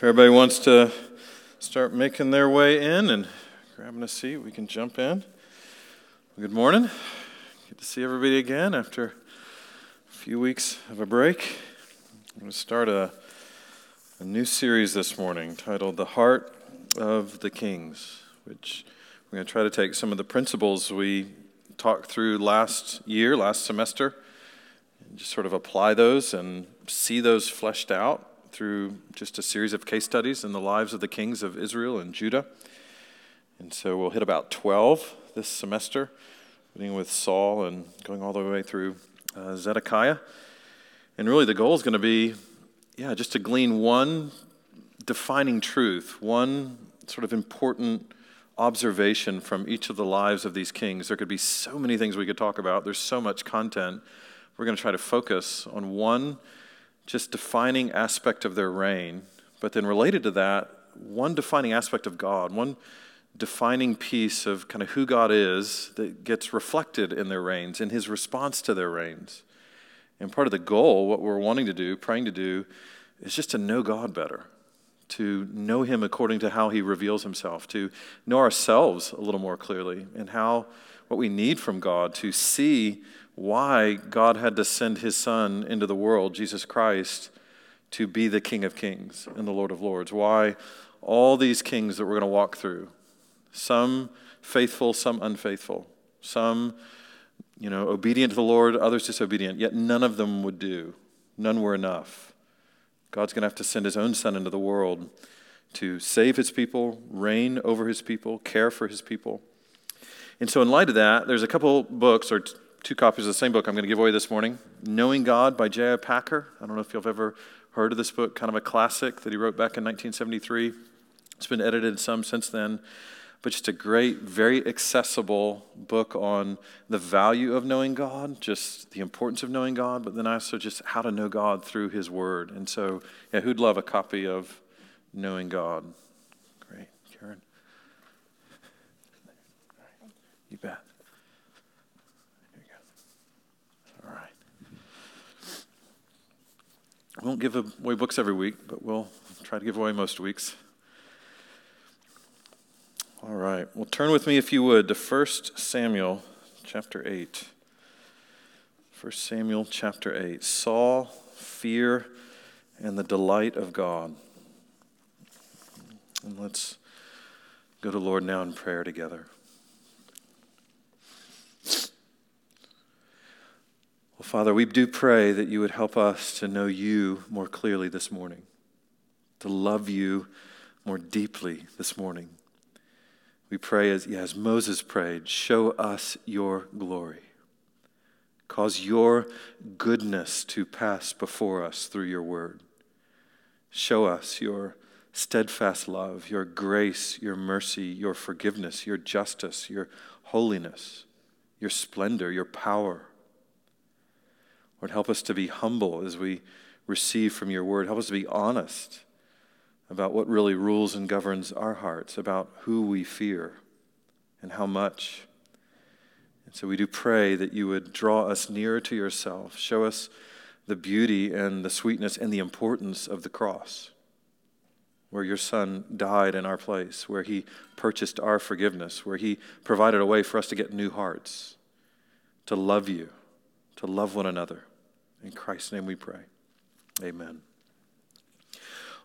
If everybody wants to start making their way in and grabbing a seat, we can jump in. Good morning. Good to see everybody again after a few weeks of a break. I'm going to start a, a new series this morning titled The Heart of the Kings, which we're going to try to take some of the principles we talked through last year, last semester, and just sort of apply those and see those fleshed out through just a series of case studies in the lives of the kings of Israel and Judah. And so we'll hit about 12 this semester, beginning with Saul and going all the way through uh, Zedekiah. And really, the goal is going to be, yeah, just to glean one defining truth, one sort of important observation from each of the lives of these kings. There could be so many things we could talk about, there's so much content. We're going to try to focus on one just defining aspect of their reign, but then related to that, one defining aspect of God, one defining piece of kind of who God is that gets reflected in their reigns, in his response to their reigns. And part of the goal, what we're wanting to do, praying to do, is just to know God better, to know him according to how he reveals himself, to know ourselves a little more clearly, and how what we need from God to see why God had to send his son into the world, Jesus Christ, to be the King of Kings and the Lord of Lords. Why all these kings that we're going to walk through, some faithful, some unfaithful, some you know, obedient to the Lord, others disobedient, yet none of them would do. None were enough. God's going to have to send his own son into the world to save his people, reign over his people, care for his people. And so, in light of that, there's a couple books or two copies of the same book I'm going to give away this morning Knowing God by J.I. Packer. I don't know if you've ever heard of this book, kind of a classic that he wrote back in 1973. It's been edited some since then, but just a great, very accessible book on the value of knowing God, just the importance of knowing God, but then also just how to know God through His Word. And so, yeah, who'd love a copy of Knowing God? Great, Karen. You bet. We won't give away books every week, but we'll try to give away most weeks. All right. Well, turn with me, if you would, to 1 Samuel chapter 8. 1 Samuel chapter 8. Saul, fear, and the delight of God. And let's go to Lord now in prayer together. Well, Father, we do pray that you would help us to know you more clearly this morning, to love you more deeply this morning. We pray as, as Moses prayed, show us your glory. Cause your goodness to pass before us through your word. Show us your steadfast love, your grace, your mercy, your forgiveness, your justice, your holiness, your splendor, your power Lord, help us to be humble as we receive from your word. Help us to be honest about what really rules and governs our hearts, about who we fear and how much. And so we do pray that you would draw us nearer to yourself, show us the beauty and the sweetness and the importance of the cross, where your Son died in our place, where he purchased our forgiveness, where he provided a way for us to get new hearts, to love you, to love one another. In Christ's name we pray. Amen.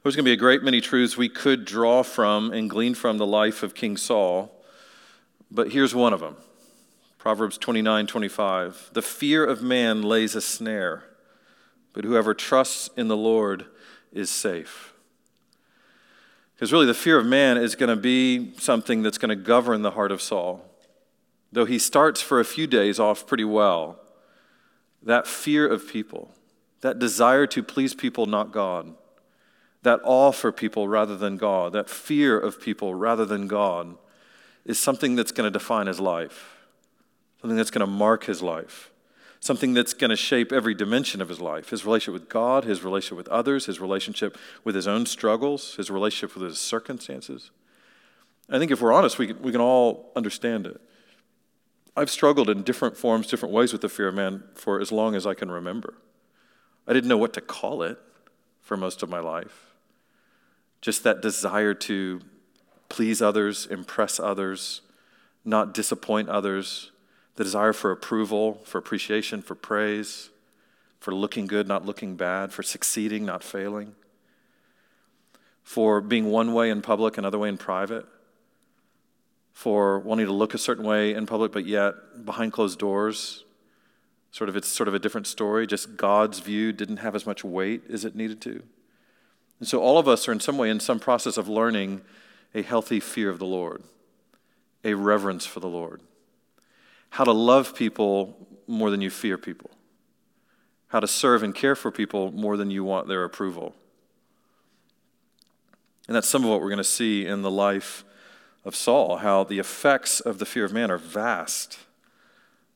There's going to be a great many truths we could draw from and glean from the life of King Saul, but here's one of them Proverbs 29 25. The fear of man lays a snare, but whoever trusts in the Lord is safe. Because really, the fear of man is going to be something that's going to govern the heart of Saul. Though he starts for a few days off pretty well, that fear of people, that desire to please people, not God, that awe for people rather than God, that fear of people rather than God, is something that's going to define his life, something that's going to mark his life, something that's going to shape every dimension of his life his relationship with God, his relationship with others, his relationship with his own struggles, his relationship with his circumstances. I think if we're honest, we can, we can all understand it. I've struggled in different forms, different ways with the fear of man for as long as I can remember. I didn't know what to call it for most of my life. just that desire to please others, impress others, not disappoint others, the desire for approval, for appreciation, for praise, for looking good, not looking bad, for succeeding, not failing, for being one way in public, another way in private, for wanting to look a certain way in public, but yet behind closed doors, sort of it's sort of a different story. Just God's view didn't have as much weight as it needed to. And so all of us are in some way in some process of learning a healthy fear of the Lord, a reverence for the Lord, how to love people more than you fear people, how to serve and care for people more than you want their approval. And that's some of what we're going to see in the life of Saul, how the effects of the fear of man are vast.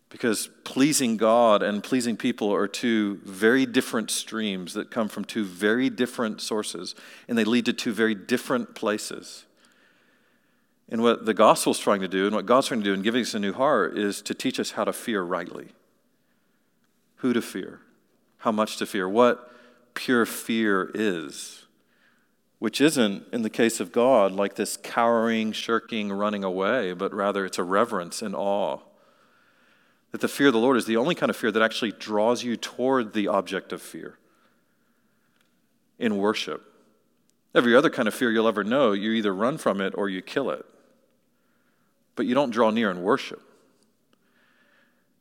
Because pleasing God and pleasing people are two very different streams that come from two very different sources, and they lead to two very different places. And what the gospel is trying to do, and what God's trying to do in giving us a new heart, is to teach us how to fear rightly. Who to fear, how much to fear, what pure fear is which isn't, in the case of God, like this cowering, shirking, running away, but rather it's a reverence and awe. That the fear of the Lord is the only kind of fear that actually draws you toward the object of fear in worship. Every other kind of fear you'll ever know, you either run from it or you kill it. But you don't draw near in worship.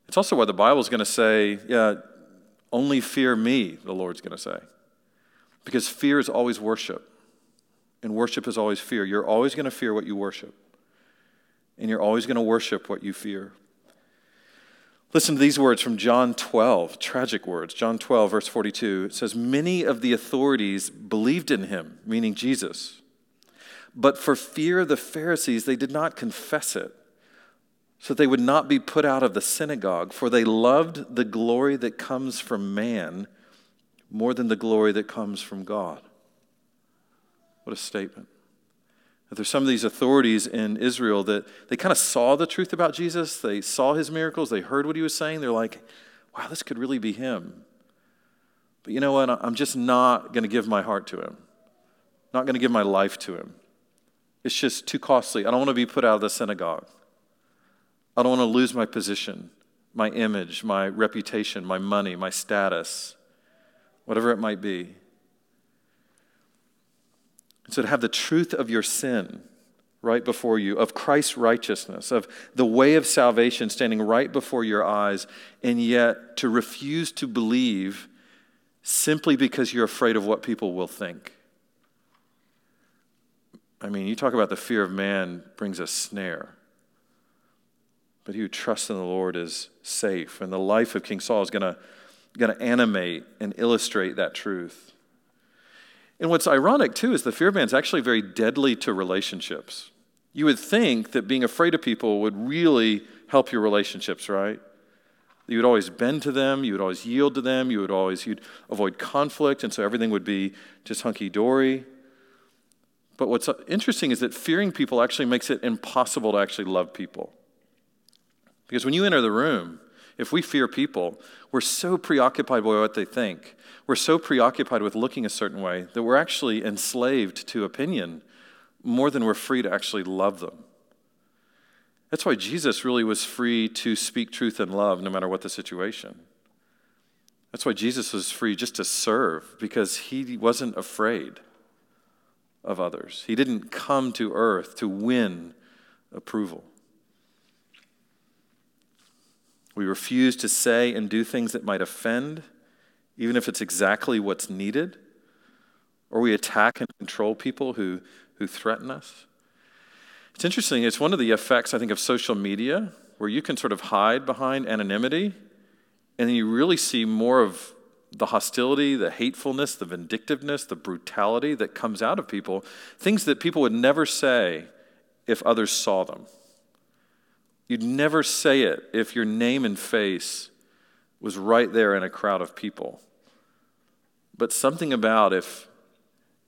It's also why the Bible is going to say, yeah, only fear me, the Lord's going to say. Because fear is always worship. And worship is always fear. You're always going to fear what you worship. And you're always going to worship what you fear. Listen to these words from John 12, tragic words. John 12, verse 42. It says, Many of the authorities believed in him, meaning Jesus. But for fear of the Pharisees, they did not confess it, so they would not be put out of the synagogue, for they loved the glory that comes from man more than the glory that comes from God. What a statement. That there's some of these authorities in Israel that they kind of saw the truth about Jesus. They saw his miracles. They heard what he was saying. They're like, wow, this could really be him. But you know what? I'm just not going to give my heart to him, not going to give my life to him. It's just too costly. I don't want to be put out of the synagogue. I don't want to lose my position, my image, my reputation, my money, my status, whatever it might be. And so to have the truth of your sin right before you, of Christ's righteousness, of the way of salvation standing right before your eyes, and yet to refuse to believe simply because you're afraid of what people will think. I mean, you talk about the fear of man brings a snare. But he who trusts in the Lord is safe. And the life of King Saul is going to animate and illustrate that truth. And what's ironic, too, is the fear man is actually very deadly to relationships. You would think that being afraid of people would really help your relationships, right? You would always bend to them, you would always yield to them, you would always you'd avoid conflict, and so everything would be just hunky dory. But what's interesting is that fearing people actually makes it impossible to actually love people. Because when you enter the room, if we fear people, we're so preoccupied by what they think. We're so preoccupied with looking a certain way that we're actually enslaved to opinion more than we're free to actually love them. That's why Jesus really was free to speak truth and love no matter what the situation. That's why Jesus was free just to serve because he wasn't afraid of others. He didn't come to earth to win approval. We refuse to say and do things that might offend, even if it's exactly what's needed. Or we attack and control people who, who threaten us. It's interesting, it's one of the effects, I think, of social media, where you can sort of hide behind anonymity, and you really see more of the hostility, the hatefulness, the vindictiveness, the brutality that comes out of people, things that people would never say if others saw them. You'd never say it if your name and face was right there in a crowd of people. But something about if,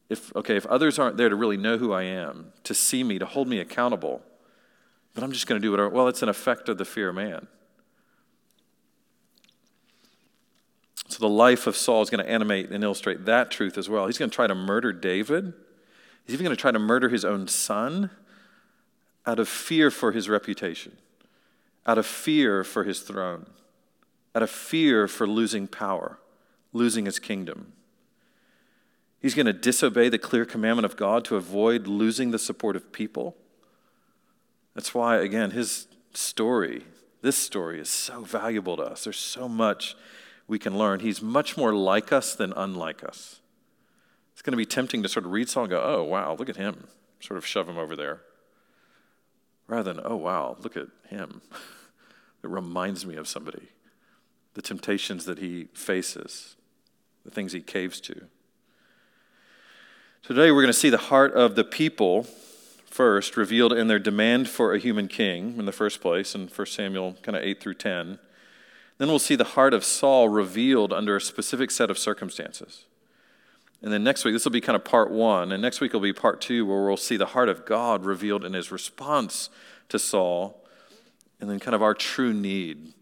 if okay, if others aren't there to really know who I am, to see me, to hold me accountable, but I'm just going to do whatever. Well, it's an effect of the fear of man. So the life of Saul is going to animate and illustrate that truth as well. He's going to try to murder David. He's even going to try to murder his own son out of fear for his reputation, out of fear for his throne, out of fear for losing power, losing his kingdom. He's going to disobey the clear commandment of God to avoid losing the support of people. That's why, again, his story, this story, is so valuable to us. There's so much we can learn. He's much more like us than unlike us. It's going to be tempting to sort of read Saul and go, oh, wow, look at him, sort of shove him over there. Rather than, oh, wow, look at him. it reminds me of somebody. The temptations that he faces, the things he caves to. Today, we're going to see the heart of the people first revealed in their demand for a human king in the first place in 1 Samuel kind of 8 through 10. Then we'll see the heart of Saul revealed under a specific set of circumstances. And then next week, this will be kind of part one. And next week will be part two, where we'll see the heart of God revealed in his response to Saul. And then kind of our true need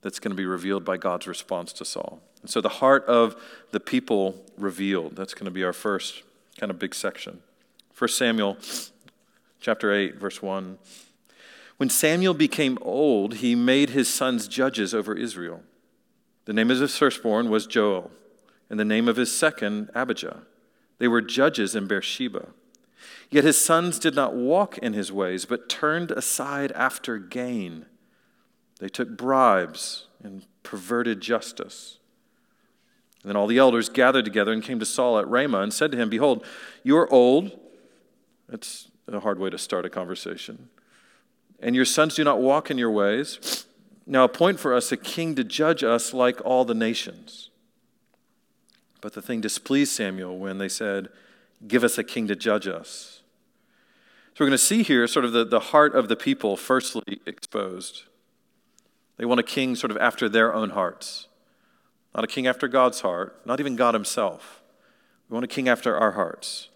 that's going to be revealed by God's response to Saul. And so the heart of the people revealed. That's going to be our first kind of big section. 1 Samuel chapter 8, verse 1. When Samuel became old, he made his sons judges over Israel. The name of his firstborn was Joel and the name of his second, Abijah. They were judges in Beersheba. Yet his sons did not walk in his ways, but turned aside after gain. They took bribes and perverted justice. Then all the elders gathered together and came to Saul at Ramah and said to him, Behold, you are old. That's a hard way to start a conversation. And your sons do not walk in your ways. Now appoint for us a king to judge us like all the nations. But the thing displeased Samuel when they said, Give us a king to judge us. So we're going to see here sort of the, the heart of the people firstly exposed. They want a king sort of after their own hearts, not a king after God's heart, not even God himself. We want a king after our hearts.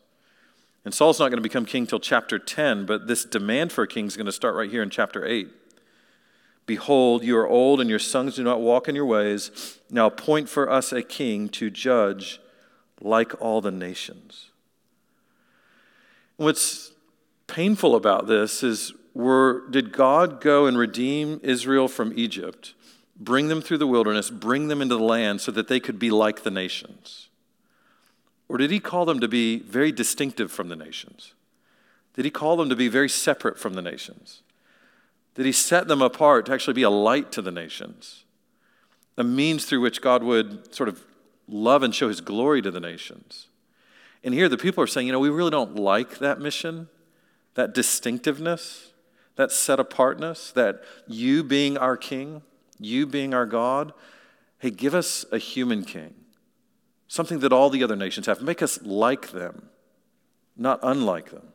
And Saul's not going to become king till chapter 10, but this demand for a king is going to start right here in chapter 8. Behold, you are old, and your sons do not walk in your ways. Now appoint for us a king to judge like all the nations. What's painful about this is were, did God go and redeem Israel from Egypt, bring them through the wilderness, bring them into the land so that they could be like the nations? Or did he call them to be very distinctive from the nations? Did he call them to be very separate from the nations? Did he set them apart to actually be a light to the nations? A means through which God would sort of love and show his glory to the nations. And here the people are saying, you know, we really don't like that mission, that distinctiveness, that set apartness, that you being our king, you being our God. Hey, give us a human king, something that all the other nations have. Make us like them, not unlike them.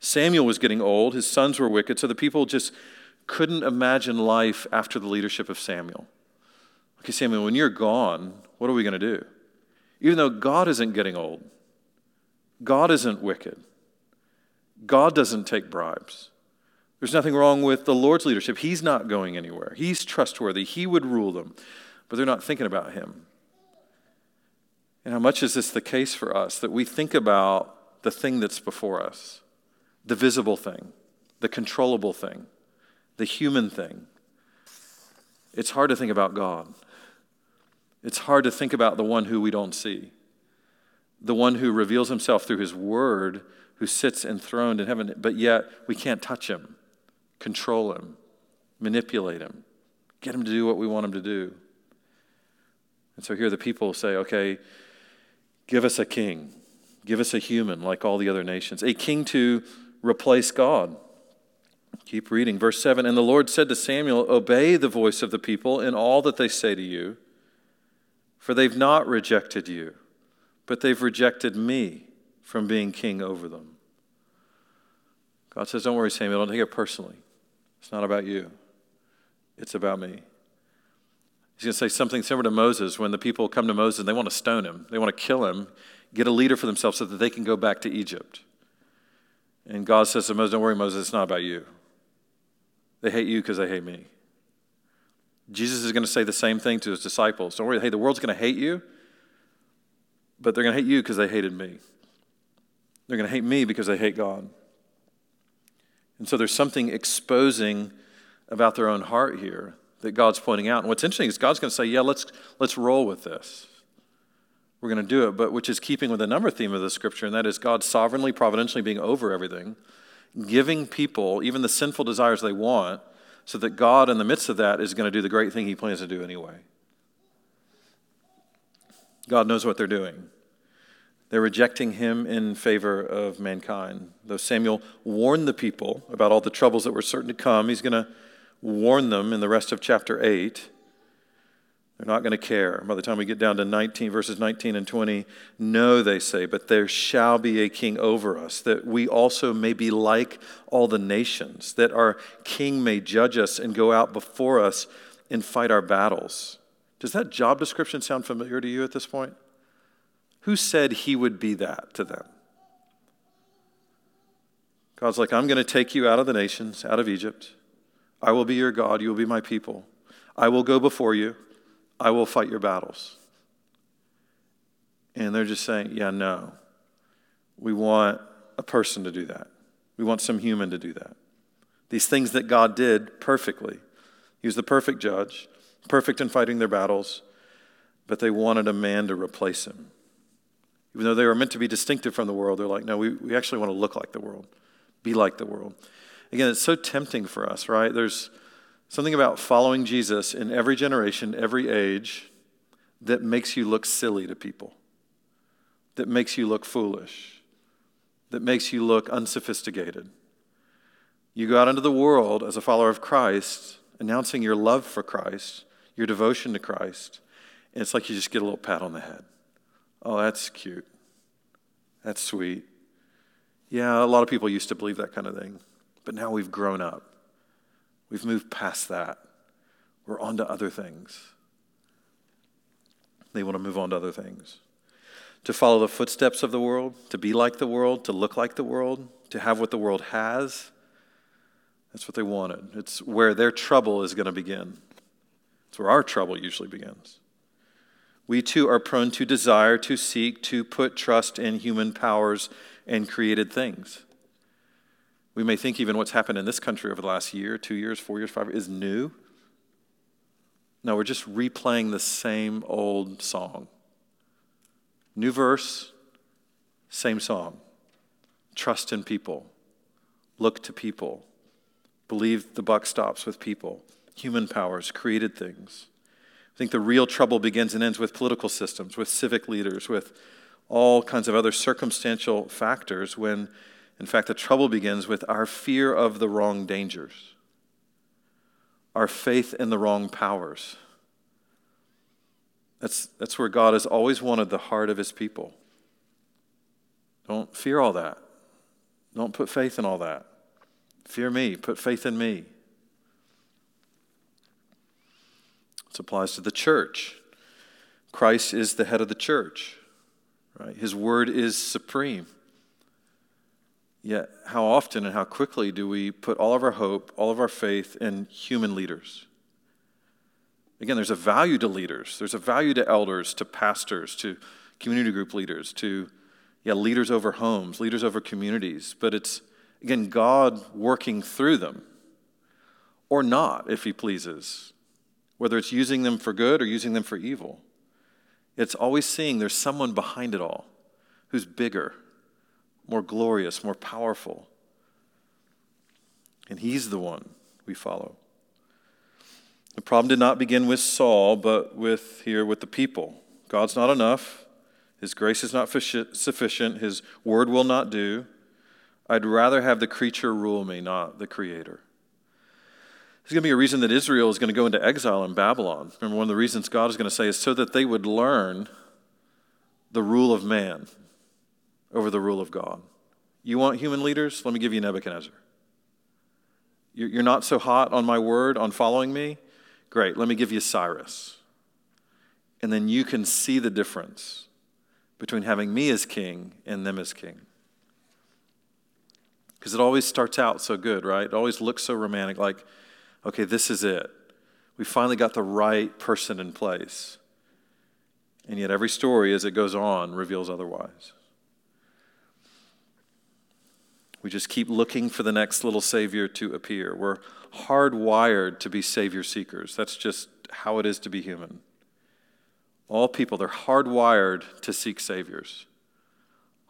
Samuel was getting old, his sons were wicked, so the people just couldn't imagine life after the leadership of Samuel. Okay, Samuel, when you're gone, what are we going to do? Even though God isn't getting old, God isn't wicked, God doesn't take bribes. There's nothing wrong with the Lord's leadership. He's not going anywhere. He's trustworthy. He would rule them, but they're not thinking about Him. And how much is this the case for us that we think about the thing that's before us? the visible thing, the controllable thing, the human thing. It's hard to think about God. It's hard to think about the one who we don't see, the one who reveals himself through his word, who sits enthroned in heaven, but yet we can't touch him, control him, manipulate him, get him to do what we want him to do. And so here the people say, okay, give us a king, give us a human like all the other nations, a king to replace God. Keep reading. Verse 7 And the Lord said to Samuel, Obey the voice of the people in all that they say to you, for they've not rejected you, but they've rejected me from being king over them. God says, Don't worry, Samuel, don't take it personally. It's not about you, it's about me. He's going to say something similar to Moses when the people come to Moses and they want to stone him, they want to kill him, get a leader for themselves so that they can go back to Egypt. And God says to Moses, Don't worry, Moses, it's not about you. They hate you because they hate me. Jesus is going to say the same thing to his disciples. Don't worry, hey, the world's going to hate you, but they're going to hate you because they hated me. They're going to hate me because they hate God. And so there's something exposing about their own heart here that God's pointing out. And what's interesting is God's going to say, yeah, let's, let's roll with this. We're going to do it, but which is keeping with another theme of the scripture, and that is God sovereignly, providentially being over everything, giving people even the sinful desires they want, so that God, in the midst of that, is going to do the great thing He plans to do anyway. God knows what they're doing. They're rejecting him in favor of mankind. Though Samuel warned the people about all the troubles that were certain to come, he's going to warn them in the rest of chapter 8. They're not going to care. By the time we get down to 19, verses 19 and 20, no, they say, but there shall be a king over us, that we also may be like all the nations, that our king may judge us and go out before us and fight our battles. Does that job description sound familiar to you at this point? Who said he would be that to them? God's like, I'm going to take you out of the nations, out of Egypt. I will be your God. You will be my people. I will go before you. I will fight your battles. And they're just saying, yeah, no. We want a person to do that. We want some human to do that. These things that God did perfectly. He was the perfect judge, perfect in fighting their battles, but they wanted a man to replace him. Even though they were meant to be distinctive from the world, they're like, no, we, we actually want to look like the world, be like the world. Again, it's so tempting for us, right? There's something about following Jesus in every generation, every age, that makes you look silly to people, that makes you look foolish, that makes you look unsophisticated. You go out into the world as a follower of Christ, announcing your love for Christ, your devotion to Christ, and it's like you just get a little pat on the head. Oh, that's cute. That's sweet. Yeah, a lot of people used to believe that kind of thing, but now we've grown up. We've moved past that. We're on to other things. They want to move on to other things. To follow the footsteps of the world, to be like the world, to look like the world, to have what the world has. That's what they wanted. It's where their trouble is going to begin. It's where our trouble usually begins we too are prone to desire, to seek, to put trust in human powers and created things. We may think even what's happened in this country over the last year, two years, four years, five years is new. No, we're just replaying the same old song. New verse, same song. Trust in people, look to people, believe the buck stops with people, human powers, created things. I think the real trouble begins and ends with political systems, with civic leaders, with all kinds of other circumstantial factors, when in fact the trouble begins with our fear of the wrong dangers, our faith in the wrong powers. That's, that's where God has always wanted the heart of his people. Don't fear all that. Don't put faith in all that. Fear me, put faith in me. This applies to the church. Christ is the head of the church, right? His word is supreme. Yet, how often and how quickly do we put all of our hope, all of our faith in human leaders? Again, there's a value to leaders. There's a value to elders, to pastors, to community group leaders, to yeah, leaders over homes, leaders over communities. But it's, again, God working through them, or not, if He pleases whether it's using them for good or using them for evil. It's always seeing there's someone behind it all who's bigger, more glorious, more powerful. And he's the one we follow. The problem did not begin with Saul, but with here with the people. God's not enough. His grace is not sufficient. His word will not do. I'd rather have the creature rule me, not the creator. There's going to be a reason that Israel is going to go into exile in Babylon. Remember, one of the reasons God is going to say is so that they would learn the rule of man over the rule of God. You want human leaders? Let me give you Nebuchadnezzar. You're not so hot on my word, on following me? Great, let me give you Cyrus. And then you can see the difference between having me as king and them as king. Because it always starts out so good, right? It always looks so romantic, like, okay, this is it. We finally got the right person in place. And yet, every story as it goes on reveals otherwise. We just keep looking for the next little Savior to appear. We're hardwired to be Savior seekers. That's just how it is to be human. All people, they're hardwired to seek Saviors,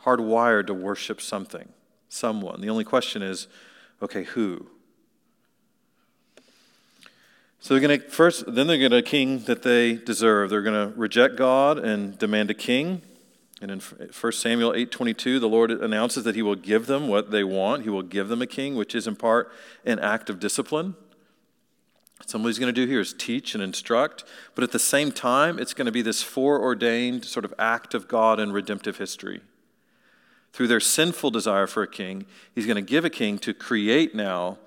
hardwired to worship something, someone. The only question is okay, who? So they're going to first, then they're going to a king that they deserve. They're going to reject God and demand a king. And in 1 Samuel 8:22, the Lord announces that he will give them what they want. He will give them a king, which is in part an act of discipline. So what he's going to do here is teach and instruct, but at the same time, it's going to be this foreordained sort of act of God in redemptive history. Through their sinful desire for a king, he's going to give a king to create now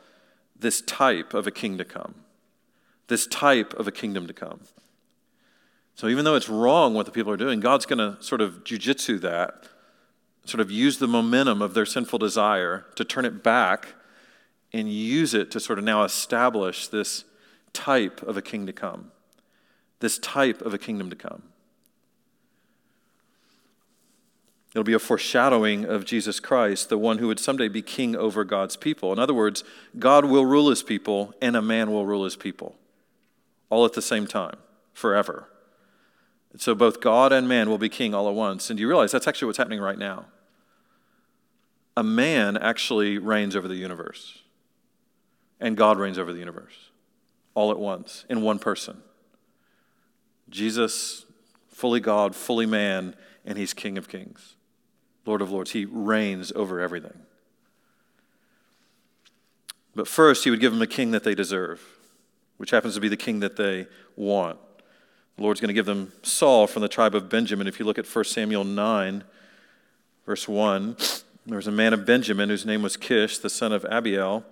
this type of a king to come, this type of a kingdom to come. So even though it's wrong what the people are doing, God's going to sort of jujitsu that, sort of use the momentum of their sinful desire to turn it back and use it to sort of now establish this type of a king to come, this type of a kingdom to come. It'll be a foreshadowing of Jesus Christ, the one who would someday be king over God's people. In other words, God will rule his people and a man will rule his people, all at the same time, forever. So both God and man will be king all at once. And do you realize that's actually what's happening right now? A man actually reigns over the universe, and God reigns over the universe all at once in one person. Jesus, fully God, fully man, and he's King of kings, Lord of lords. He reigns over everything. But first, he would give them a king that they deserve, which happens to be the king that they want. The Lord's going to give them Saul from the tribe of Benjamin. If you look at 1 Samuel 9, verse 1, there was a man of Benjamin whose name was Kish, the son of Abiel.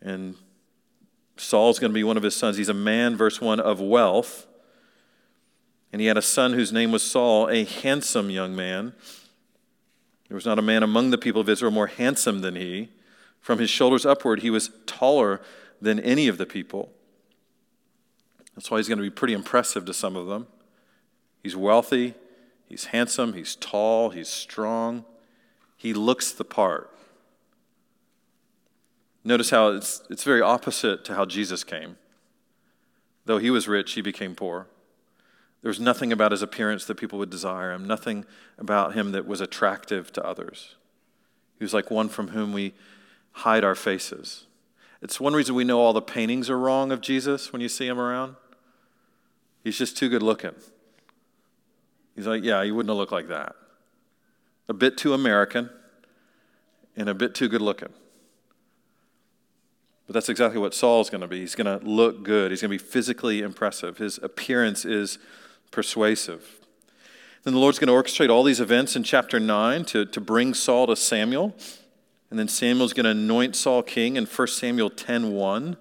And Saul's going to be one of his sons. He's a man, verse 1, of wealth. And he had a son whose name was Saul, a handsome young man. There was not a man among the people of Israel more handsome than he. From his shoulders upward, he was taller than any of the people. That's why he's going to be pretty impressive to some of them. He's wealthy, he's handsome, he's tall, he's strong. He looks the part. Notice how it's, it's very opposite to how Jesus came. Though he was rich, he became poor. There was nothing about his appearance that people would desire him, nothing about him that was attractive to others. He was like one from whom we hide our faces. It's one reason we know all the paintings are wrong of Jesus when you see him around. He's just too good looking. He's like, yeah, he wouldn't have looked like that. A bit too American and a bit too good looking. But that's exactly what Saul's going to be. He's going to look good, he's going to be physically impressive. His appearance is persuasive. Then the Lord's going to orchestrate all these events in chapter 9 to, to bring Saul to Samuel. And then Samuel's going to anoint Saul king in 1 Samuel 10 1.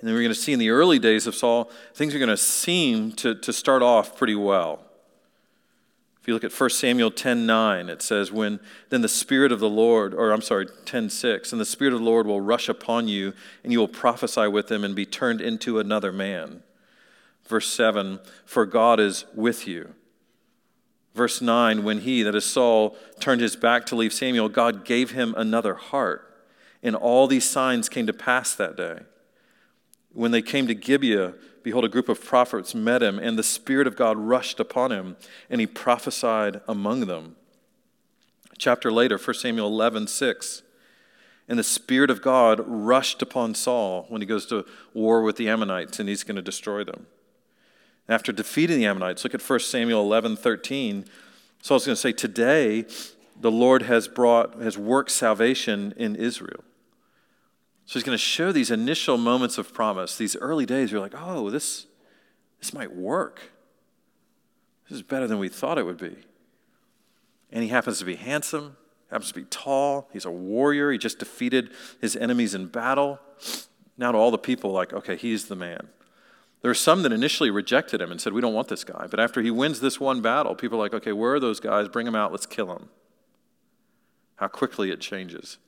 And then we're going to see in the early days of Saul, things are going to seem to, to start off pretty well. If you look at 1 Samuel 10 9, it says, When then the Spirit of the Lord, or I'm sorry, 10 6, and the Spirit of the Lord will rush upon you, and you will prophesy with him and be turned into another man. Verse 7, For God is with you. Verse 9, when he, that is Saul, turned his back to leave Samuel, God gave him another heart. And all these signs came to pass that day. When they came to Gibeah, behold, a group of prophets met him, and the Spirit of God rushed upon him, and he prophesied among them. A chapter later, 1 Samuel 11, 6. And the Spirit of God rushed upon Saul when he goes to war with the Ammonites, and he's going to destroy them. After defeating the Ammonites, look at 1 Samuel 11, 13. Saul's going to say, Today the Lord has brought, has worked salvation in Israel. So he's going to show these initial moments of promise, these early days. You're like, oh, this, this might work. This is better than we thought it would be. And he happens to be handsome, happens to be tall. He's a warrior. He just defeated his enemies in battle. Now, to all the people, like, okay, he's the man. There are some that initially rejected him and said, we don't want this guy. But after he wins this one battle, people are like, okay, where are those guys? Bring them out. Let's kill them. How quickly it changes.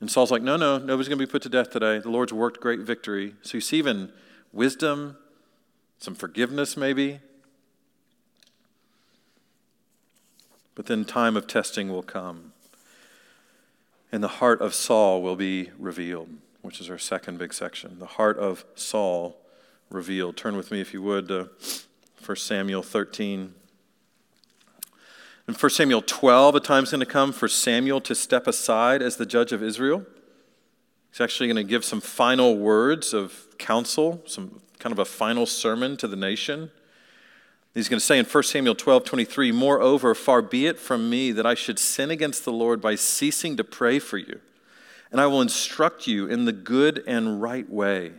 And Saul's like, no, no, nobody's going to be put to death today. The Lord's worked great victory. So you see even wisdom, some forgiveness maybe. But then time of testing will come. And the heart of Saul will be revealed, which is our second big section. The heart of Saul revealed. Turn with me, if you would, to 1 Samuel 13. In 1 Samuel 12, a time's going to come for Samuel to step aside as the judge of Israel. He's actually going to give some final words of counsel, some kind of a final sermon to the nation. He's going to say in 1 Samuel 12, 23, Moreover, far be it from me that I should sin against the Lord by ceasing to pray for you, and I will instruct you in the good and right way.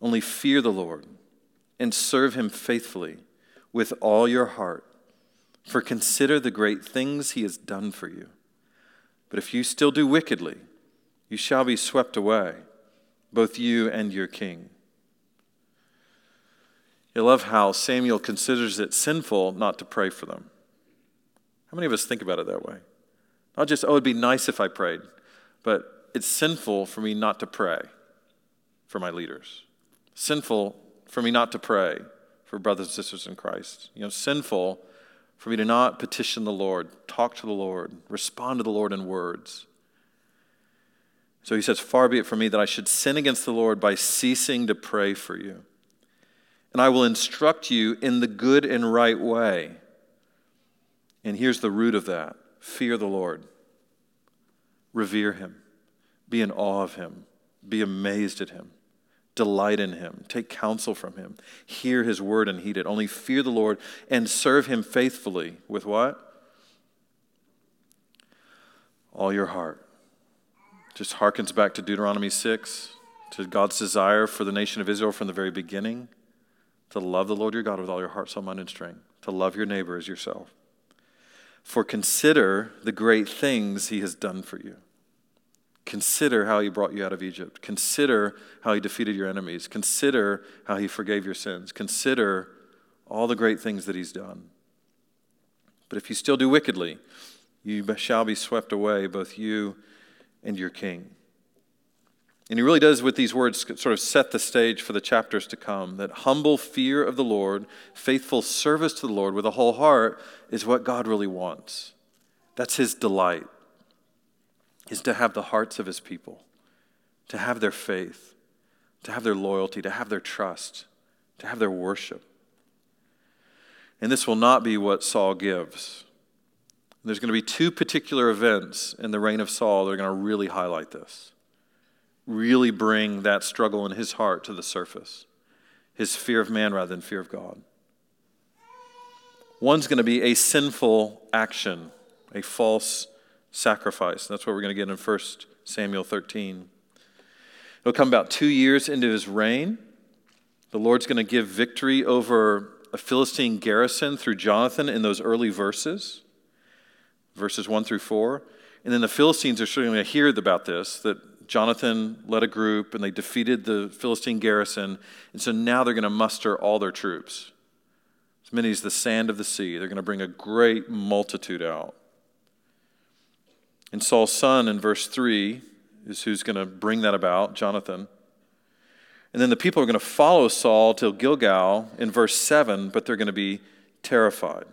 Only fear the Lord and serve him faithfully with all your heart, for consider the great things he has done for you. But if you still do wickedly, you shall be swept away, both you and your king. I love how Samuel considers it sinful not to pray for them. How many of us think about it that way? Not just, oh, it'd be nice if I prayed, but it's sinful for me not to pray for my leaders. Sinful for me not to pray for brothers and sisters in Christ. You know, sinful for me to not petition the Lord, talk to the Lord, respond to the Lord in words. So he says, Far be it from me that I should sin against the Lord by ceasing to pray for you. And I will instruct you in the good and right way. And here's the root of that fear the Lord, revere him, be in awe of him, be amazed at him. Delight in him. Take counsel from him. Hear his word and heed it. Only fear the Lord and serve him faithfully with what? All your heart. Just harkens back to Deuteronomy 6, to God's desire for the nation of Israel from the very beginning to love the Lord your God with all your heart, soul, mind, and strength, to love your neighbor as yourself. For consider the great things he has done for you. Consider how he brought you out of Egypt. Consider how he defeated your enemies. Consider how he forgave your sins. Consider all the great things that he's done. But if you still do wickedly, you shall be swept away, both you and your king. And he really does, with these words, sort of set the stage for the chapters to come. That humble fear of the Lord, faithful service to the Lord with a whole heart is what God really wants. That's his delight is to have the hearts of his people, to have their faith, to have their loyalty, to have their trust, to have their worship. And this will not be what Saul gives. There's going to be two particular events in the reign of Saul that are going to really highlight this, really bring that struggle in his heart to the surface his fear of man rather than fear of God. One's going to be a sinful action, a false sacrifice. That's what we're going to get in 1 Samuel 13. It'll come about two years into his reign. The Lord's going to give victory over a Philistine garrison through Jonathan in those early verses, verses 1 through 4. And then the Philistines are certainly going to hear about this, that Jonathan led a group and they defeated the Philistine garrison. And so now they're going to muster all their troops. As many as the sand of the sea. They're going to bring a great multitude out. And Saul's son in verse 3 is who's going to bring that about, Jonathan. And then the people are going to follow Saul till Gilgal in verse 7, but they're going to be terrified.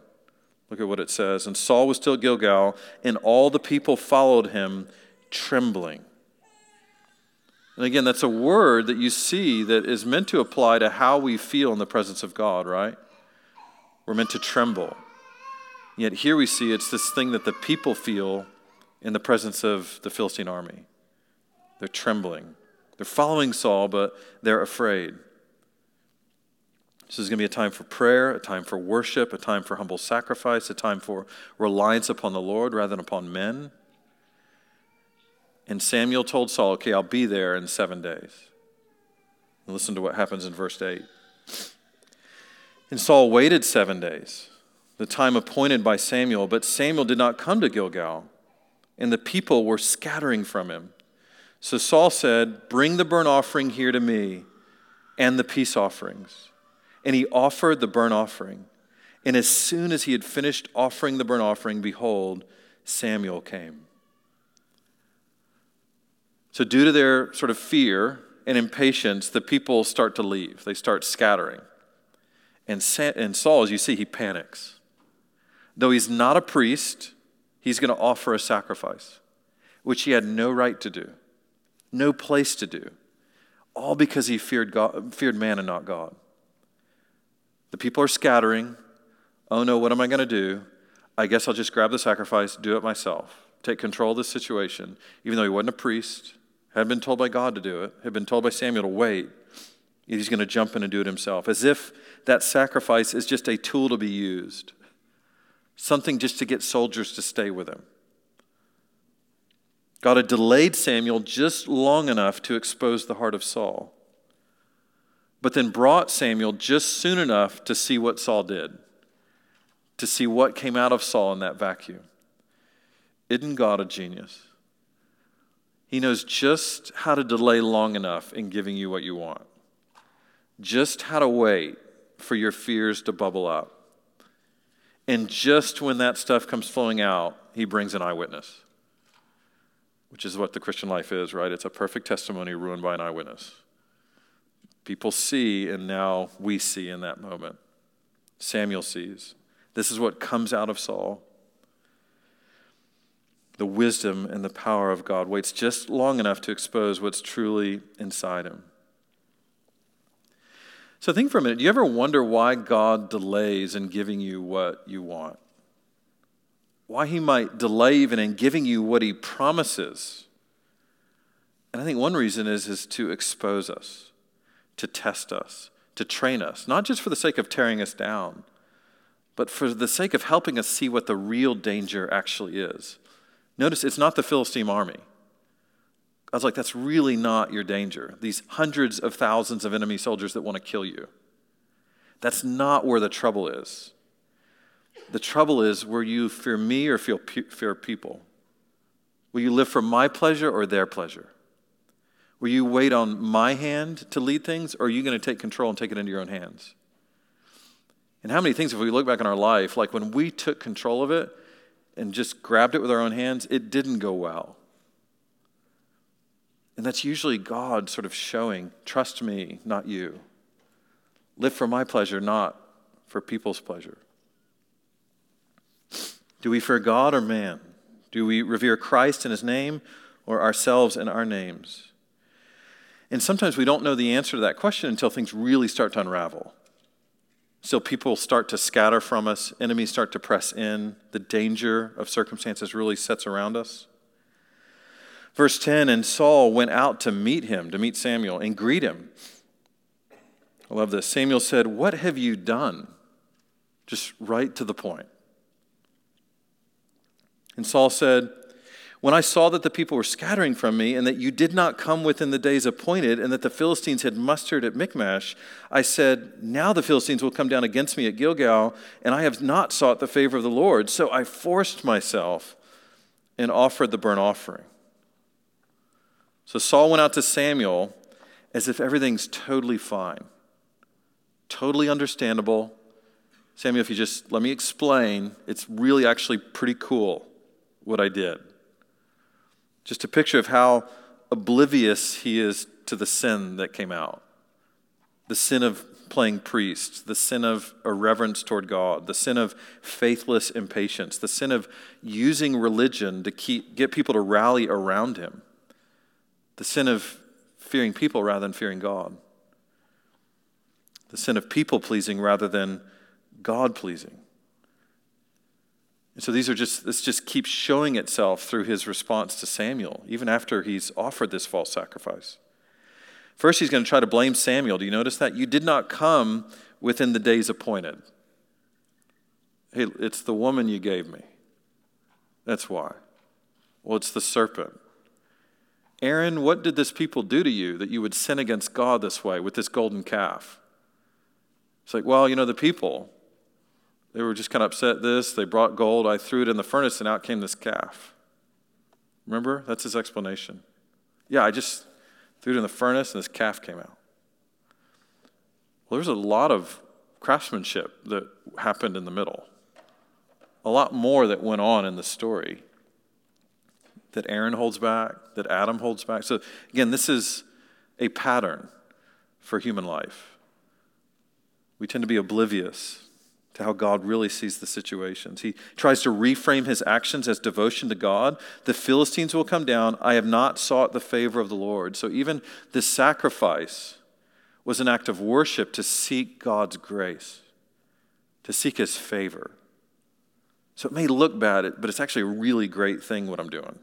Look at what it says. And Saul was still Gilgal, and all the people followed him, trembling. And again, that's a word that you see that is meant to apply to how we feel in the presence of God, right? We're meant to tremble. Yet here we see it's this thing that the people feel in the presence of the Philistine army. They're trembling. They're following Saul, but they're afraid. This is going to be a time for prayer, a time for worship, a time for humble sacrifice, a time for reliance upon the Lord rather than upon men. And Samuel told Saul, Okay, I'll be there in seven days. And listen to what happens in verse 8. And Saul waited seven days, the time appointed by Samuel, but Samuel did not come to Gilgal and the people were scattering from him. So Saul said, Bring the burnt offering here to me and the peace offerings. And he offered the burnt offering. And as soon as he had finished offering the burnt offering, behold, Samuel came. So, due to their sort of fear and impatience, the people start to leave. They start scattering. And, Saul, as you see, he panics. Though he's not a priest, he's going to offer a sacrifice, which he had no right to do, no place to do, all because he feared, God, feared man and not God. The people are scattering. Oh no, what am I going to do? I guess I'll just grab the sacrifice, do it myself, take control of the situation, even though he wasn't a priest, had been told by God to do it, had been told by Samuel to wait. He's going to jump in and do it himself, as if that sacrifice is just a tool to be used, something just to get soldiers to stay with him. God had delayed Samuel just long enough to expose the heart of Saul, but then brought Samuel just soon enough to see what Saul did, to see what came out of Saul in that vacuum. Isn't God a genius? He knows just how to delay long enough in giving you what you want just how to wait for your fears to bubble up. And just when that stuff comes flowing out, he brings an eyewitness, which is what the Christian life is, right? It's a perfect testimony ruined by an eyewitness. People see, and now we see in that moment. Samuel sees. This is what comes out of Saul. The wisdom and the power of God waits just long enough to expose what's truly inside him. So think for a minute. Do you ever wonder why God delays in giving you what you want? Why he might delay even in giving you what he promises? And I think one reason is, is to expose us, to test us, to train us, not just for the sake of tearing us down, but for the sake of helping us see what the real danger actually is. Notice it's not the Philistine army. I was like, that's really not your danger. These hundreds of thousands of enemy soldiers that want to kill you. That's not where the trouble is. The trouble is where you fear me or feel fear people. Will you live for my pleasure or their pleasure? Will you wait on my hand to lead things, or are you going to take control and take it into your own hands? And how many things, if we look back in our life, like when we took control of it and just grabbed it with our own hands, it didn't go well. And that's usually God sort of showing, trust me, not you. Live for my pleasure, not for people's pleasure. Do we fear God or man? Do we revere Christ and his name or ourselves and our names? And sometimes we don't know the answer to that question until things really start to unravel. So people start to scatter from us, enemies start to press in, the danger of circumstances really sets around us. Verse 10 And Saul went out to meet him, to meet Samuel, and greet him. I love this. Samuel said, What have you done? Just right to the point. And Saul said, When I saw that the people were scattering from me, and that you did not come within the days appointed, and that the Philistines had mustered at Michmash, I said, Now the Philistines will come down against me at Gilgal, and I have not sought the favor of the Lord. So I forced myself and offered the burnt offering. So Saul went out to Samuel as if everything's totally fine, totally understandable. Samuel, if you just let me explain, it's really actually pretty cool what I did. Just a picture of how oblivious he is to the sin that came out the sin of playing priest, the sin of irreverence toward God, the sin of faithless impatience, the sin of using religion to keep, get people to rally around him the sin of fearing people rather than fearing God, the sin of people pleasing rather than God pleasing. And so these are just, this just keeps showing itself through his response to Samuel, even after he's offered this false sacrifice. First, he's going to try to blame Samuel. Do you notice that? You did not come within the days appointed. Hey, it's the woman you gave me. That's why. Well, it's the serpent. Aaron, what did this people do to you that you would sin against God this way with this golden calf? It's like, well, you know, the people, they were just kind of upset this. They brought gold. I threw it in the furnace, and out came this calf. Remember? That's his explanation. Yeah, I just threw it in the furnace, and this calf came out. Well, there's a lot of craftsmanship that happened in the middle, a lot more that went on in the story that Aaron holds back, that Adam holds back. So, again, this is a pattern for human life. We tend to be oblivious to how God really sees the situations. He tries to reframe his actions as devotion to God. The Philistines will come down. I have not sought the favor of the Lord. So even this sacrifice was an act of worship to seek God's grace, to seek his favor. So it may look bad, but it's actually a really great thing what I'm doing.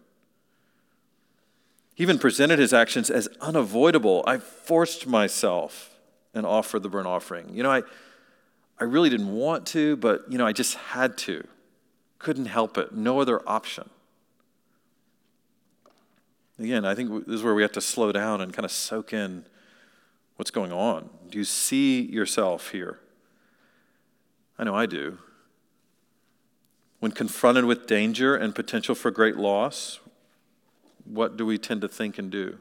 He even presented his actions as unavoidable. I forced myself and offered the burnt offering. You know, I I really didn't want to, but you know, I just had to. Couldn't help it. No other option. Again, I think this is where we have to slow down and kind of soak in what's going on. Do you see yourself here? I know I do. When confronted with danger and potential for great loss, what do we tend to think and do?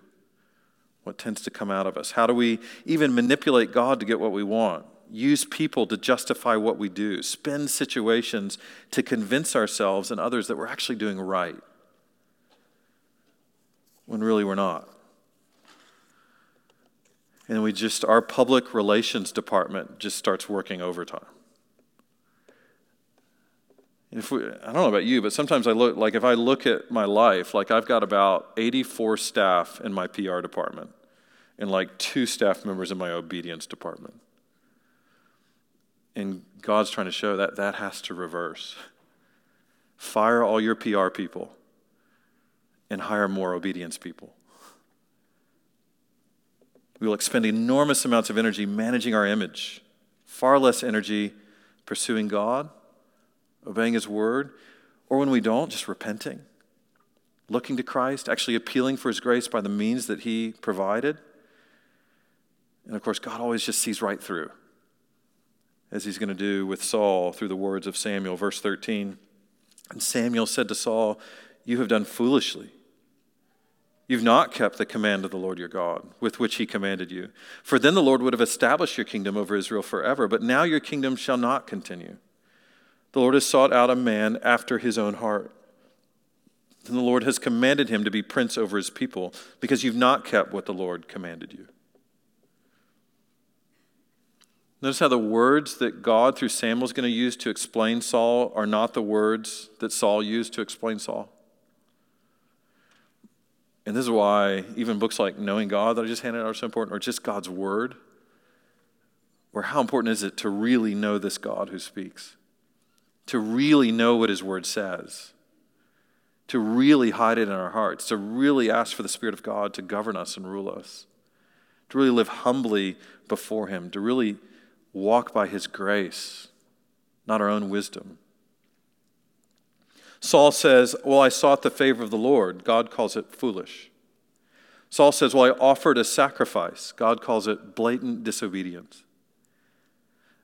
What tends to come out of us? How do we even manipulate God to get what we want? use people to justify what we do, spin situations to convince ourselves and others that we're actually doing right when really we're not. And we just, our public relations department just starts working overtime. If we, I don't know about you, but sometimes I look, like if I look at my life, like I've got about 84 staff in my PR department and like two staff members in my obedience department. And God's trying to show that that has to reverse. Fire all your PR people and hire more obedience people. We will expend enormous amounts of energy managing our image, far less energy pursuing God, obeying His word, or when we don't, just repenting, looking to Christ, actually appealing for His grace by the means that He provided. And of course, God always just sees right through as he's going to do with Saul through the words of Samuel. Verse 13 And Samuel said to Saul, You have done foolishly. You've not kept the command of the Lord your God, with which he commanded you. For then the Lord would have established your kingdom over Israel forever, but now your kingdom shall not continue. The Lord has sought out a man after his own heart. And the Lord has commanded him to be prince over his people, because you've not kept what the Lord commanded you. Notice how the words that God through Samuel is going to use to explain Saul are not the words that Saul used to explain Saul. And this is why even books like Knowing God that I just handed out are so important, or just God's Word, or how important is it to really know this God who speaks? To really know what His Word says, to really hide it in our hearts, to really ask for the Spirit of God to govern us and rule us, to really live humbly before Him, to really walk by his grace, not our own wisdom. Saul says, Well, I sought the favor of the Lord. God calls it foolish. Saul says, Well, I offered a sacrifice. God calls it blatant disobedience.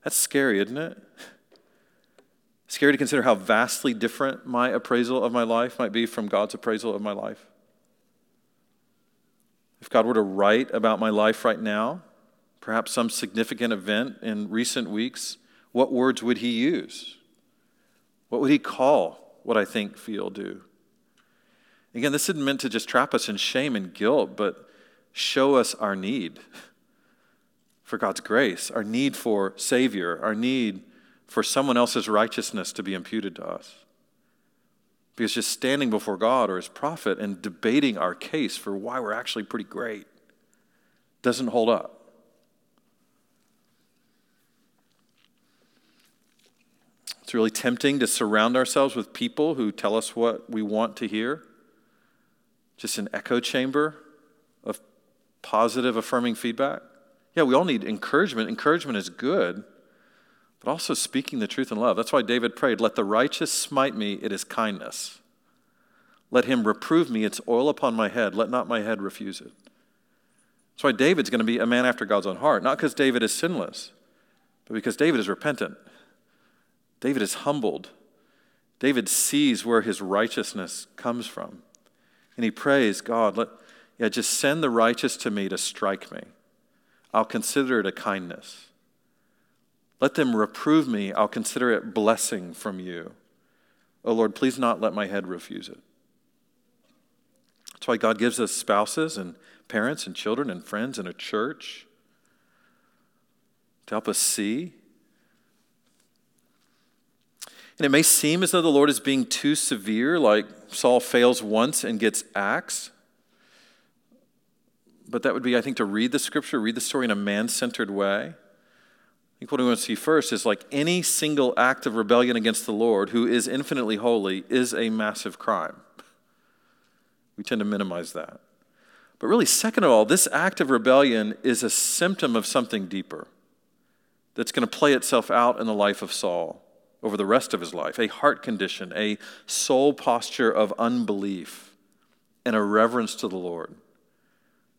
That's scary, isn't it? Scary to consider how vastly different my appraisal of my life might be from God's appraisal of my life. If God were to write about my life right now, perhaps some significant event in recent weeks, what words would he use? What would he call what I think, feel, do? Again, this isn't meant to just trap us in shame and guilt, but show us our need for God's grace, our need for Savior, our need for someone else's righteousness to be imputed to us. Because just standing before God or His prophet and debating our case for why we're actually pretty great doesn't hold up. It's really tempting to surround ourselves with people who tell us what we want to hear. Just an echo chamber of positive, affirming feedback. Yeah, we all need encouragement. Encouragement is good, but also speaking the truth in love. That's why David prayed, Let the righteous smite me, it is kindness. Let him reprove me, it's oil upon my head. Let not my head refuse it. That's why David's going to be a man after God's own heart, not because David is sinless, but because David is repentant. David is humbled. David sees where his righteousness comes from. And he prays, God, let, yeah, just send the righteous to me to strike me. I'll consider it a kindness. Let them reprove me. I'll consider it blessing from you. Oh Lord, please not let my head refuse it. That's why God gives us spouses and parents and children and friends and a church to help us see And it may seem as though the Lord is being too severe, like Saul fails once and gets axed. But that would be, I think, to read the scripture, read the story in a man centered way. I think what we want to see first is like any single act of rebellion against the Lord, who is infinitely holy, is a massive crime. We tend to minimize that. But really, second of all, this act of rebellion is a symptom of something deeper that's going to play itself out in the life of Saul over the rest of his life a heart condition, a soul posture of unbelief, and a reverence to the Lord.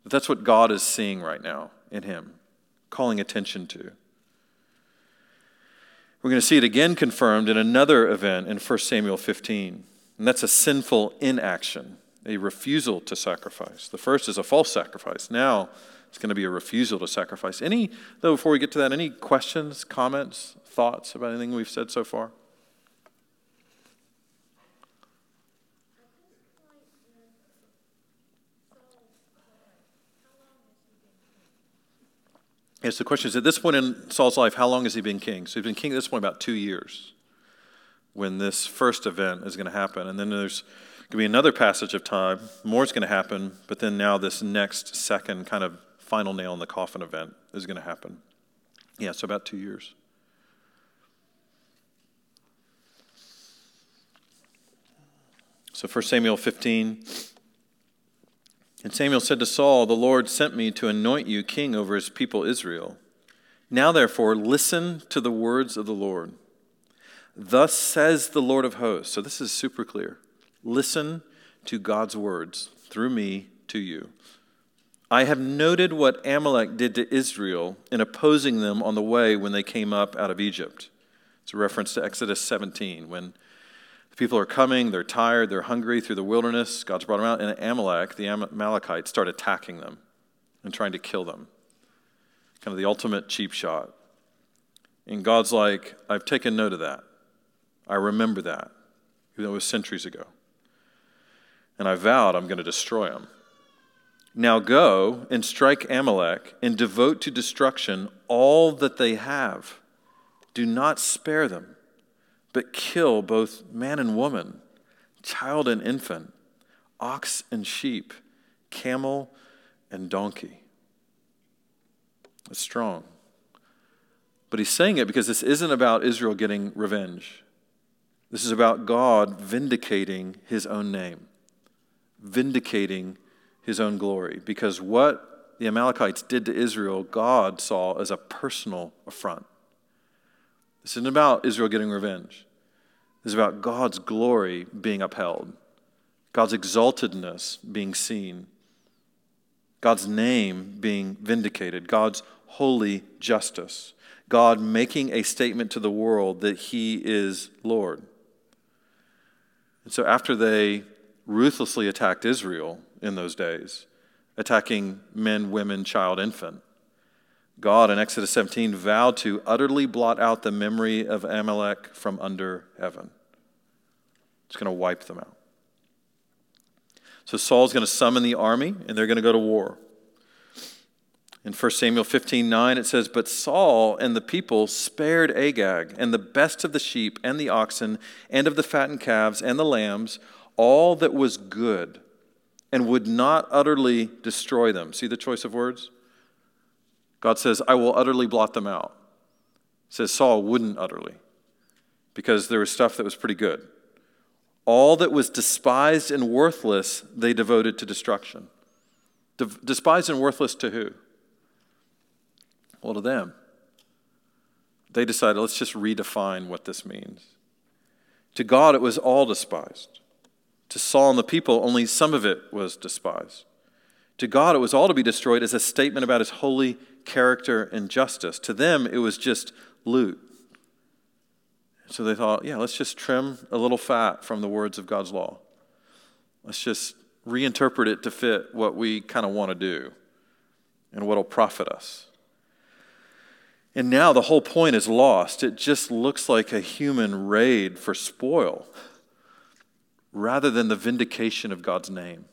That's what God is seeing right now in him, calling attention to. We're going to see it again confirmed in another event in 1 Samuel 15, and that's a sinful inaction, a refusal to sacrifice. The first is a false sacrifice. Now it's going to be a refusal to sacrifice. Any, though, before we get to that, any questions, comments, thoughts about anything we've said so far? Yes, the question is at this point in Saul's life, how long has he been king? So he's been king at this point about two years when this first event is going to happen. And then there's going to be another passage of time, more is going to happen, but then now this next second kind of final nail in the coffin event is going to happen. Yeah, so about two years. So 1 Samuel 15. And Samuel said to Saul, The Lord sent me to anoint you king over his people Israel. Now, therefore, listen to the words of the Lord. Thus says the Lord of hosts. So this is super clear. Listen to God's words through me to you. I have noted what Amalek did to Israel in opposing them on the way when they came up out of Egypt. It's a reference to Exodus 17 when People are coming, they're tired, they're hungry through the wilderness. God's brought them out, and Amalek, the Amalekites, start attacking them and trying to kill them. Kind of the ultimate cheap shot. And God's like, I've taken note of that. I remember that, even though it was centuries ago. And I vowed I'm going to destroy them. Now go and strike Amalek and devote to destruction all that they have. Do not spare them but kill both man and woman, child and infant, ox and sheep, camel and donkey. It's strong. But he's saying it because this isn't about Israel getting revenge. This is about God vindicating his own name, vindicating his own glory. Because what the Amalekites did to Israel, God saw as a personal affront. This isn't about Israel getting revenge is about God's glory being upheld, God's exaltedness being seen, God's name being vindicated, God's holy justice, God making a statement to the world that He is Lord. And so, after they ruthlessly attacked Israel in those days, attacking men, women, child, infant, God in Exodus 17 vowed to utterly blot out the memory of Amalek from under heaven. It's going to wipe them out. So Saul's going to summon the army and they're going to go to war. In 1 Samuel 15 9, it says, But Saul and the people spared Agag and the best of the sheep and the oxen and of the fattened calves and the lambs, all that was good, and would not utterly destroy them. See the choice of words? God says, I will utterly blot them out. says Saul wouldn't utterly because there was stuff that was pretty good. All that was despised and worthless, they devoted to destruction. De- despised and worthless to who? Well, to them. They decided, let's just redefine what this means. To God, it was all despised. To Saul and the people, only some of it was despised. To God, it was all to be destroyed as a statement about his holy character and justice. To them, it was just loot. So they thought, yeah, let's just trim a little fat from the words of God's law. Let's just reinterpret it to fit what we kind of want to do and what will profit us. And now the whole point is lost. It just looks like a human raid for spoil rather than the vindication of God's name.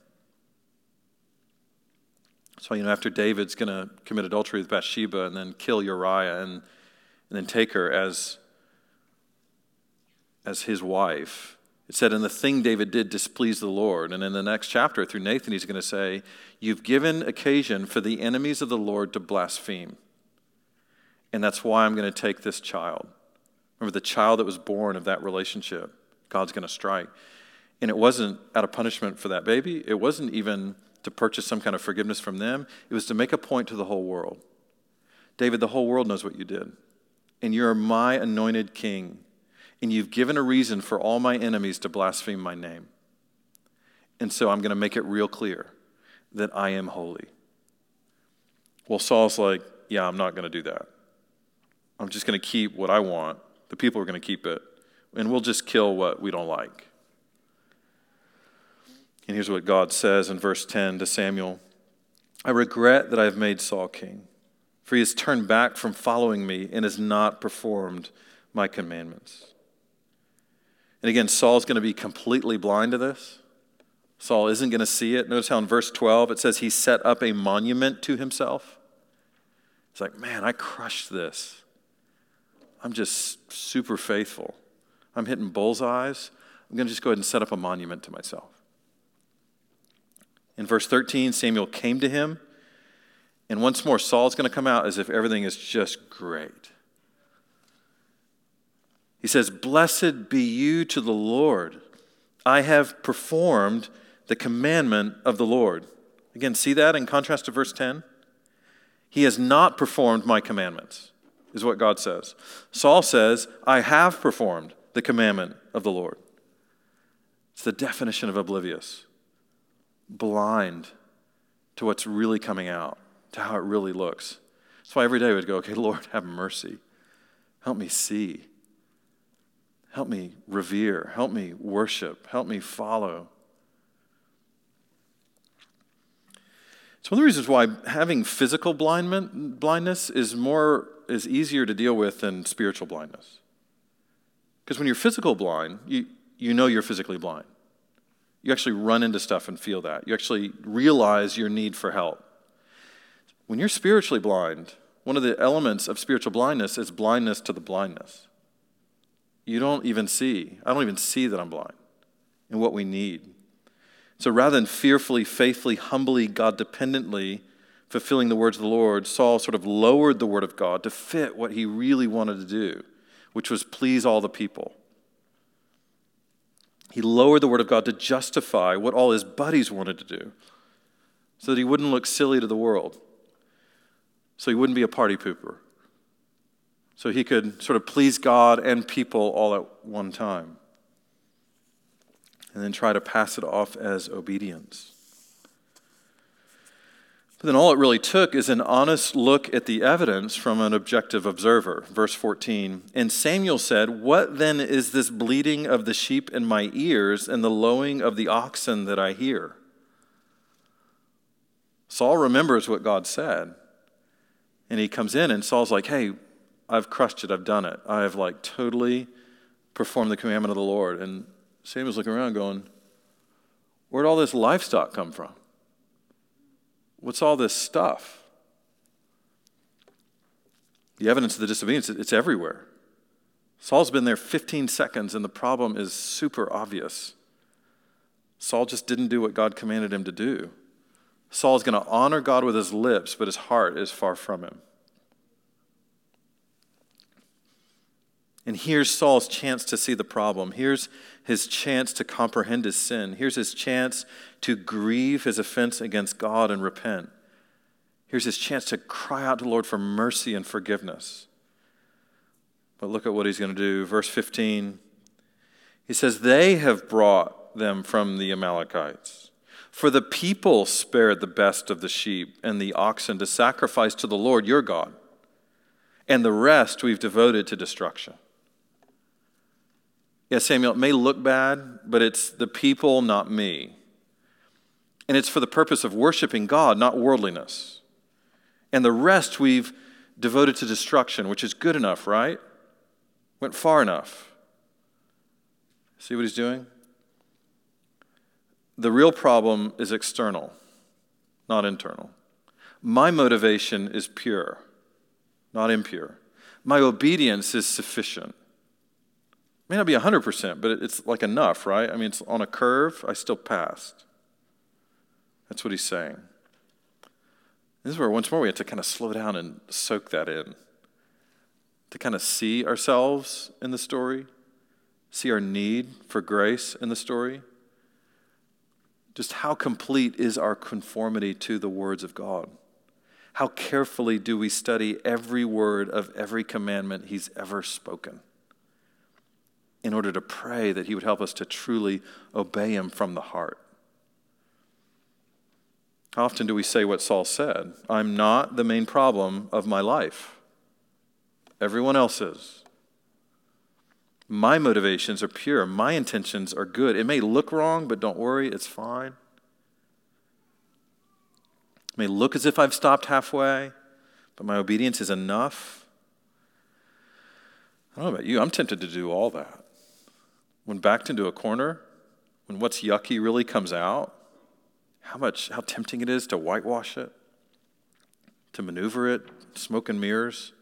So, you know, after David's going to commit adultery with Bathsheba and then kill Uriah and, and then take her as as his wife. It said, And the thing David did displeased the Lord. And in the next chapter, through Nathan, he's going to say, You've given occasion for the enemies of the Lord to blaspheme. And that's why I'm going to take this child. Remember, the child that was born of that relationship, God's going to strike. And it wasn't out of punishment for that baby, it wasn't even to purchase some kind of forgiveness from them, it was to make a point to the whole world. David, the whole world knows what you did. And you're my anointed king. And you've given a reason for all my enemies to blaspheme my name. And so I'm going to make it real clear that I am holy. Well, Saul's like, yeah, I'm not going to do that. I'm just going to keep what I want. The people are going to keep it. And we'll just kill what we don't like. And here's what God says in verse 10 to Samuel I regret that I have made Saul king, for he has turned back from following me and has not performed my commandments. And again, Saul's going to be completely blind to this. Saul isn't going to see it. Notice how in verse 12 it says he set up a monument to himself. It's like, man, I crushed this. I'm just super faithful. I'm hitting bullseyes. I'm going to just go ahead and set up a monument to myself. In verse 13, Samuel came to him, and once more, Saul's going to come out as if everything is just great. He says, Blessed be you to the Lord. I have performed the commandment of the Lord. Again, see that in contrast to verse 10? He has not performed my commandments, is what God says. Saul says, I have performed the commandment of the Lord. It's the definition of oblivious blind to what's really coming out, to how it really looks. That's why every day we'd go, okay, Lord, have mercy. Help me see. Help me revere. Help me worship. Help me follow. It's one of the reasons why having physical blindness is more is easier to deal with than spiritual blindness. Because when you're physical blind, you, you know you're physically blind. You actually run into stuff and feel that. You actually realize your need for help. When you're spiritually blind, one of the elements of spiritual blindness is blindness to the blindness. You don't even see. I don't even see that I'm blind and what we need. So rather than fearfully, faithfully, humbly, God dependently fulfilling the words of the Lord, Saul sort of lowered the word of God to fit what he really wanted to do, which was please all the people. He lowered the word of God to justify what all his buddies wanted to do so that he wouldn't look silly to the world, so he wouldn't be a party pooper, so he could sort of please God and people all at one time, and then try to pass it off as obedience. But then all it really took is an honest look at the evidence from an objective observer. Verse 14 And Samuel said, What then is this bleating of the sheep in my ears and the lowing of the oxen that I hear? Saul remembers what God said. And he comes in, and Saul's like, Hey, I've crushed it. I've done it. I have like totally performed the commandment of the Lord. And Samuel's looking around going, Where'd all this livestock come from? What's all this stuff? The evidence of the disobedience, it's everywhere. Saul's been there 15 seconds, and the problem is super obvious. Saul just didn't do what God commanded him to do. Saul is going to honor God with his lips, but his heart is far from him. And here's Saul's chance to see the problem. Here's his chance to comprehend his sin. Here's his chance to grieve his offense against God and repent. Here's his chance to cry out to the Lord for mercy and forgiveness. But look at what he's going to do. Verse 15 he says, They have brought them from the Amalekites. For the people spared the best of the sheep and the oxen to sacrifice to the Lord your God, and the rest we've devoted to destruction. Yes, Samuel, it may look bad, but it's the people, not me. And it's for the purpose of worshiping God, not worldliness. And the rest we've devoted to destruction, which is good enough, right? Went far enough. See what he's doing? The real problem is external, not internal. My motivation is pure, not impure. My obedience is sufficient. May not be 100%, but it's like enough, right? I mean, it's on a curve, I still passed. That's what he's saying. This is where once more we have to kind of slow down and soak that in. To kind of see ourselves in the story, see our need for grace in the story. Just how complete is our conformity to the words of God? How carefully do we study every word of every commandment he's ever spoken in order to pray that he would help us to truly obey him from the heart? How often do we say what Saul said? I'm not the main problem of my life. Everyone else is. My motivations are pure. My intentions are good. It may look wrong, but don't worry, it's fine. It may look as if I've stopped halfway, but my obedience is enough. I don't know about you, I'm tempted to do all that. When backed into a corner, when what's yucky really comes out, how much, how tempting it is to whitewash it, to maneuver it, smoke and mirrors.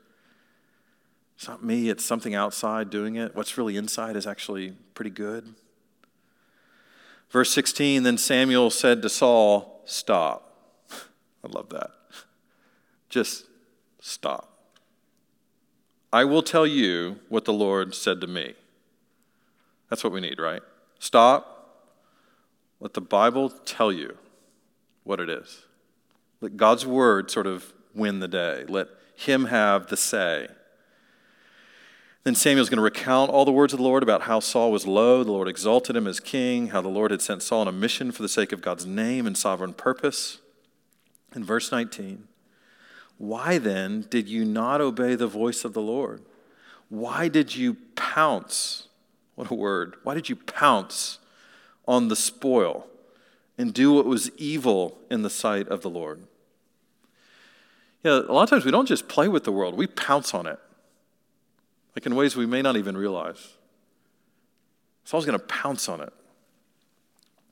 It's not me, it's something outside doing it. What's really inside is actually pretty good. Verse 16 Then Samuel said to Saul, Stop. I love that. Just stop. I will tell you what the Lord said to me. That's what we need, right? Stop. Let the Bible tell you what it is. Let God's word sort of win the day. Let him have the say. Then Samuel's going to recount all the words of the Lord about how Saul was low, the Lord exalted him as king, how the Lord had sent Saul on a mission for the sake of God's name and sovereign purpose. In verse 19, why then did you not obey the voice of the Lord? Why did you pounce? What a word. Why did you pounce on the spoil and do what was evil in the sight of the Lord. Yeah, a lot of times we don't just play with the world, we pounce on it, like in ways we may not even realize. Saul's going to pounce on it.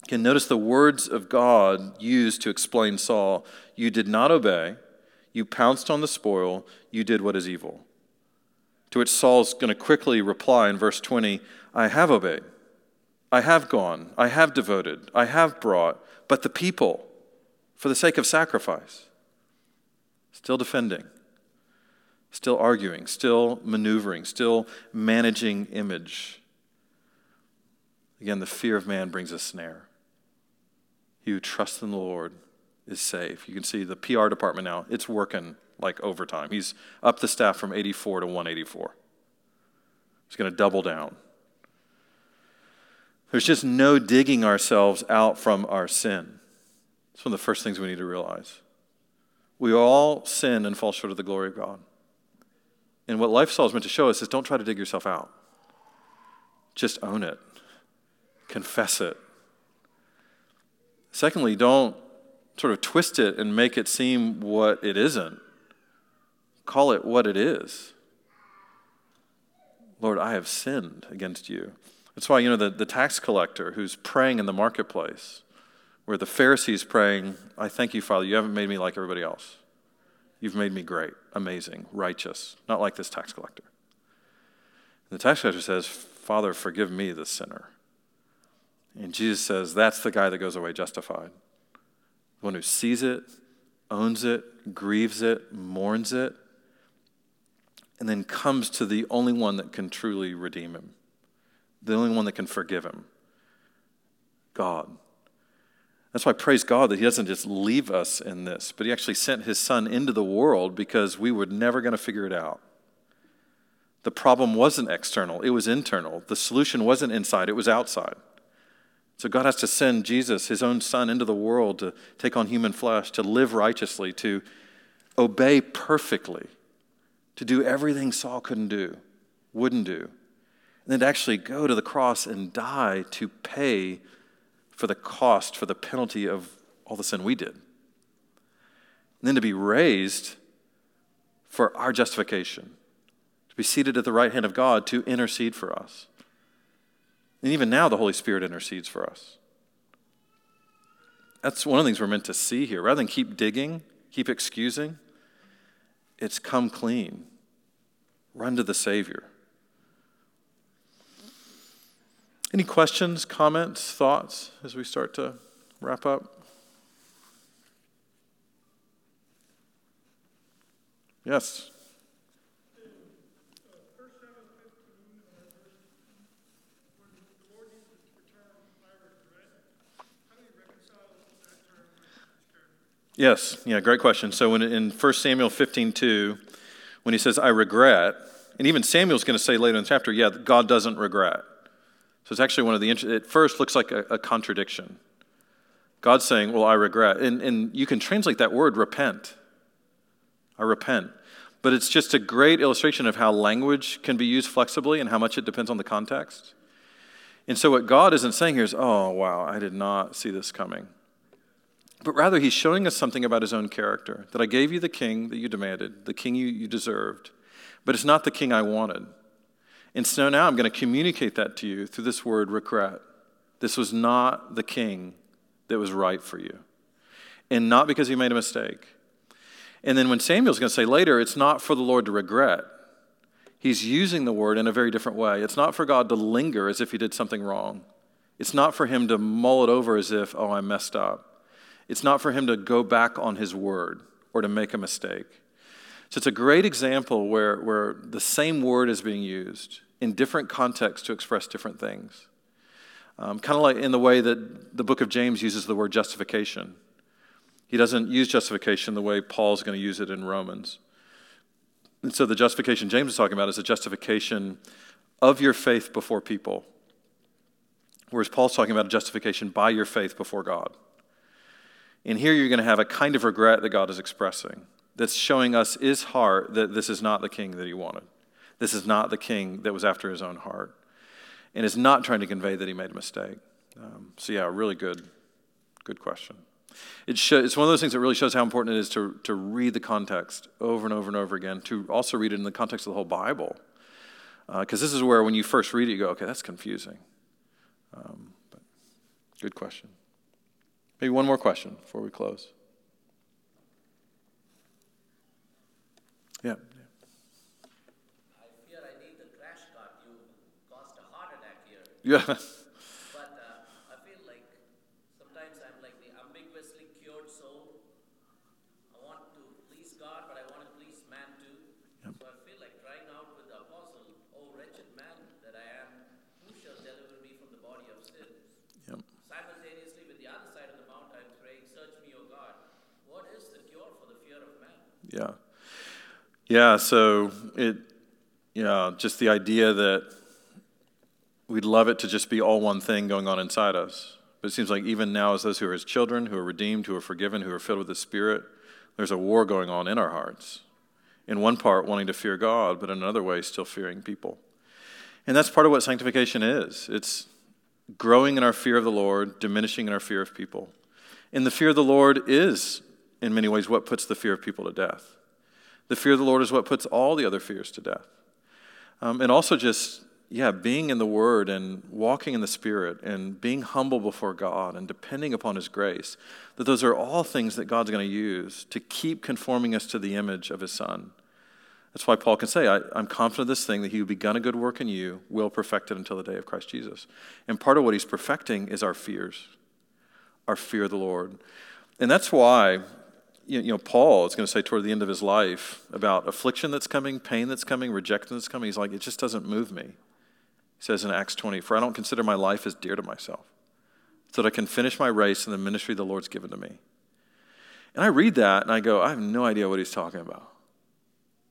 Can notice the words of God used to explain Saul. You did not obey, you pounced on the spoil, you did what is evil. To which Saul's going to quickly reply in verse 20 I have obeyed. I have gone, I have devoted, I have brought, but the people, for the sake of sacrifice, still defending, still arguing, still maneuvering, still managing image. Again, the fear of man brings a snare. He who trusts in the Lord is safe. You can see the PR department now, it's working like overtime. He's up the staff from 84 to 184. He's going to double down. There's just no digging ourselves out from our sin. It's one of the first things we need to realize. We all sin and fall short of the glory of God. And what Lifestyle is meant to show us is don't try to dig yourself out. Just own it, confess it. Secondly, don't sort of twist it and make it seem what it isn't. Call it what it is. Lord, I have sinned against you. That's why, you know, the, the tax collector who's praying in the marketplace, where the Pharisees praying, I thank you, Father, you haven't made me like everybody else. You've made me great, amazing, righteous, not like this tax collector. And the tax collector says, Father, forgive me, the sinner. And Jesus says, that's the guy that goes away justified. The one who sees it, owns it, grieves it, mourns it, and then comes to the only one that can truly redeem him the only one that can forgive him God. That's why I praise God that He doesn't just leave us in this, but He actually sent His Son into the world because we were never going to figure it out. The problem wasn't external, it was internal. The solution wasn't inside, it was outside. So God has to send Jesus, His own Son, into the world to take on human flesh, to live righteously, to obey perfectly, to do everything Saul couldn't do, wouldn't do, then to actually go to the cross and die to pay for the cost, for the penalty of all the sin we did. And then to be raised for our justification, to be seated at the right hand of God to intercede for us. And even now, the Holy Spirit intercedes for us. That's one of the things we're meant to see here. Rather than keep digging, keep excusing, it's come clean. Run to the Savior. Any questions, comments, thoughts as we start to wrap up? Yes. Yes, yeah, great question. So when in 1 Samuel 15, 2, when he says, I regret, and even Samuel's going to say later in the chapter, yeah, God doesn't regret. So it's actually one of the, it first looks like a, a contradiction. God's saying, well, I regret. And, and you can translate that word repent. I repent. But it's just a great illustration of how language can be used flexibly and how much it depends on the context. And so, what God isn't saying here is, oh, wow, I did not see this coming. But rather, he's showing us something about his own character that I gave you the king that you demanded, the king you, you deserved, but it's not the king I wanted. And so now I'm going to communicate that to you through this word regret. This was not the king that was right for you. And not because he made a mistake. And then when Samuel's going to say later, it's not for the Lord to regret. He's using the word in a very different way. It's not for God to linger as if he did something wrong. It's not for him to mull it over as if, oh, I messed up. It's not for him to go back on his word or to make a mistake. So it's a great example where, where the same word is being used in different contexts to express different things. Um, kind of like in the way that the book of James uses the word justification. He doesn't use justification the way Paul's going to use it in Romans. And so the justification James is talking about is a justification of your faith before people, whereas Paul's talking about a justification by your faith before God. And here you're going to have a kind of regret that God is expressing that's showing us his heart that this is not the king that he wanted. This is not the king that was after his own heart. And is not trying to convey that he made a mistake. Um, so, yeah, really good, good question. It it's one of those things that really shows how important it is to, to read the context over and over and over again, to also read it in the context of the whole Bible. Because uh, this is where, when you first read it, you go, okay, that's confusing. Um, but good question. Maybe one more question before we close. Yeah. I fear I need the crash cart. You caused a heart attack here. Yeah. Yeah. Yeah, so it, yeah, just the idea that we'd love it to just be all one thing going on inside us. But it seems like even now, as those who are his children, who are redeemed, who are forgiven, who are filled with the Spirit, there's a war going on in our hearts. In one part, wanting to fear God, but in another way, still fearing people. And that's part of what sanctification is it's growing in our fear of the Lord, diminishing in our fear of people. And the fear of the Lord is in many ways, what puts the fear of people to death. The fear of the Lord is what puts all the other fears to death. Um, and also, just, yeah, being in the Word and walking in the Spirit and being humble before God and depending upon His grace, that those are all things that God's going to use to keep conforming us to the image of His Son. That's why Paul can say, I, am confident of this thing that he who begun a good work in you will perfect it until the day of Christ Jesus. And part of what he's perfecting is our fears, our fear of the Lord. And that's why you know, Paul is going to say toward the end of his life about affliction that's coming, pain that's coming, rejection that's coming. He's like, it just doesn't move me. He says in Acts 20, For I don't consider my life as dear to myself, so that I can finish my race in the ministry the Lord's given to me. And I read that and I go, I have no idea what he's talking about.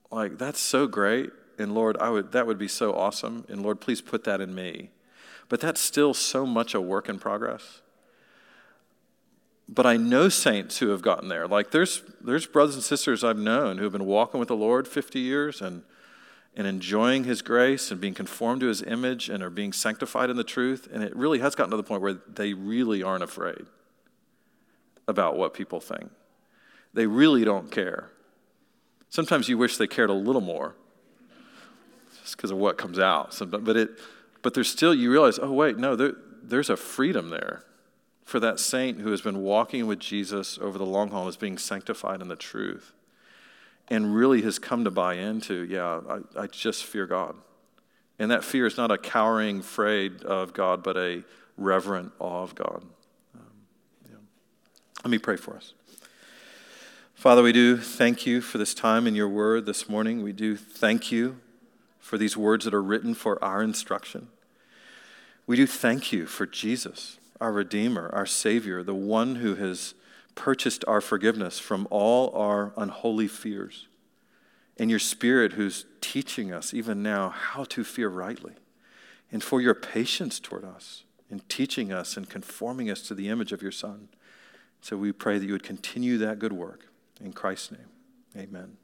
Like, that's so great. And Lord, I would, that would be so awesome. And Lord, please put that in me. But that's still so much a work in progress but I know saints who have gotten there. Like there's there's brothers and sisters I've known who have been walking with the Lord 50 years and and enjoying his grace and being conformed to his image and are being sanctified in the truth and it really has gotten to the point where they really aren't afraid about what people think. They really don't care. Sometimes you wish they cared a little more just because of what comes out. But, it, but there's still, you realize, oh, wait, no, there, there's a freedom there for that saint who has been walking with Jesus over the long haul, is being sanctified in the truth, and really has come to buy into, yeah, I, I just fear God. And that fear is not a cowering afraid of God, but a reverent awe of God. Um, yeah. Let me pray for us. Father, we do thank you for this time in your word this morning. We do thank you for these words that are written for our instruction. We do thank you for Jesus, our Redeemer, our Savior, the one who has purchased our forgiveness from all our unholy fears, and your Spirit who's teaching us even now how to fear rightly, and for your patience toward us in teaching us and conforming us to the image of your Son. So we pray that you would continue that good work. In Christ's name, amen.